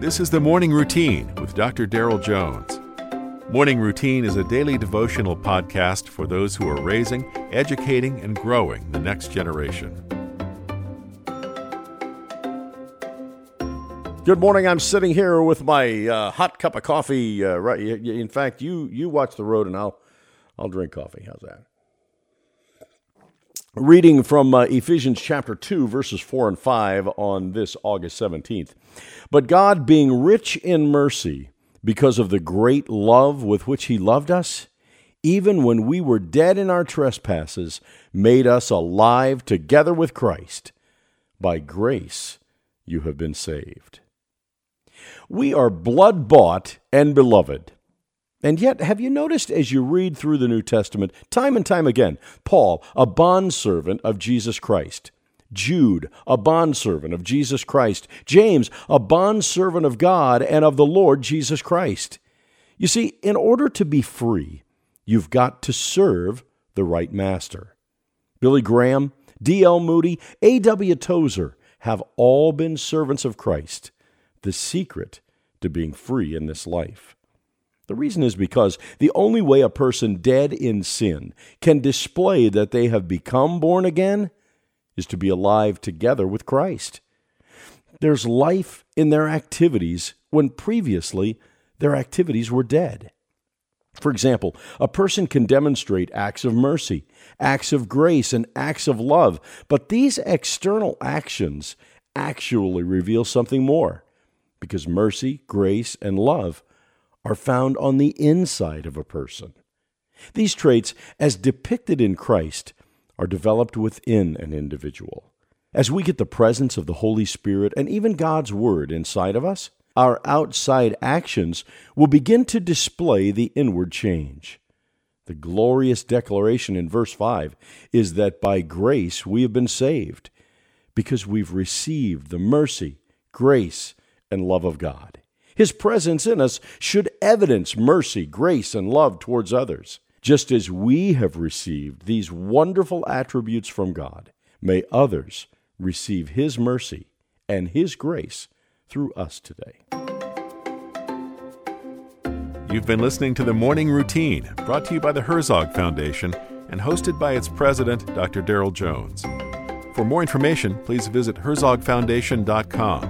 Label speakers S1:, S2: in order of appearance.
S1: This is the Morning Routine with Dr. Daryl Jones. Morning Routine is a daily devotional podcast for those who are raising, educating, and growing the next generation.
S2: Good morning. I'm sitting here with my uh, hot cup of coffee. Uh, right. In fact, you you watch the road, and I'll I'll drink coffee. How's that? Reading from uh, Ephesians chapter 2, verses 4 and 5 on this August 17th. But God, being rich in mercy, because of the great love with which He loved us, even when we were dead in our trespasses, made us alive together with Christ. By grace you have been saved. We are blood bought and beloved. And yet, have you noticed as you read through the New Testament, time and time again, Paul, a bondservant of Jesus Christ, Jude, a bondservant of Jesus Christ, James, a bondservant of God and of the Lord Jesus Christ. You see, in order to be free, you've got to serve the right master. Billy Graham, D.L. Moody, A.W. Tozer have all been servants of Christ, the secret to being free in this life. The reason is because the only way a person dead in sin can display that they have become born again is to be alive together with Christ. There's life in their activities when previously their activities were dead. For example, a person can demonstrate acts of mercy, acts of grace, and acts of love, but these external actions actually reveal something more because mercy, grace, and love are found on the inside of a person. These traits, as depicted in Christ, are developed within an individual. As we get the presence of the Holy Spirit and even God's Word inside of us, our outside actions will begin to display the inward change. The glorious declaration in verse 5 is that by grace we have been saved, because we've received the mercy, grace, and love of God. His presence in us should evidence mercy, grace, and love towards others. Just as we have received these wonderful attributes from God, may others receive His mercy and His grace through us today.
S1: You've been listening to the Morning Routine, brought to you by the Herzog Foundation and hosted by its president, Dr. Daryl Jones. For more information, please visit herzogfoundation.com.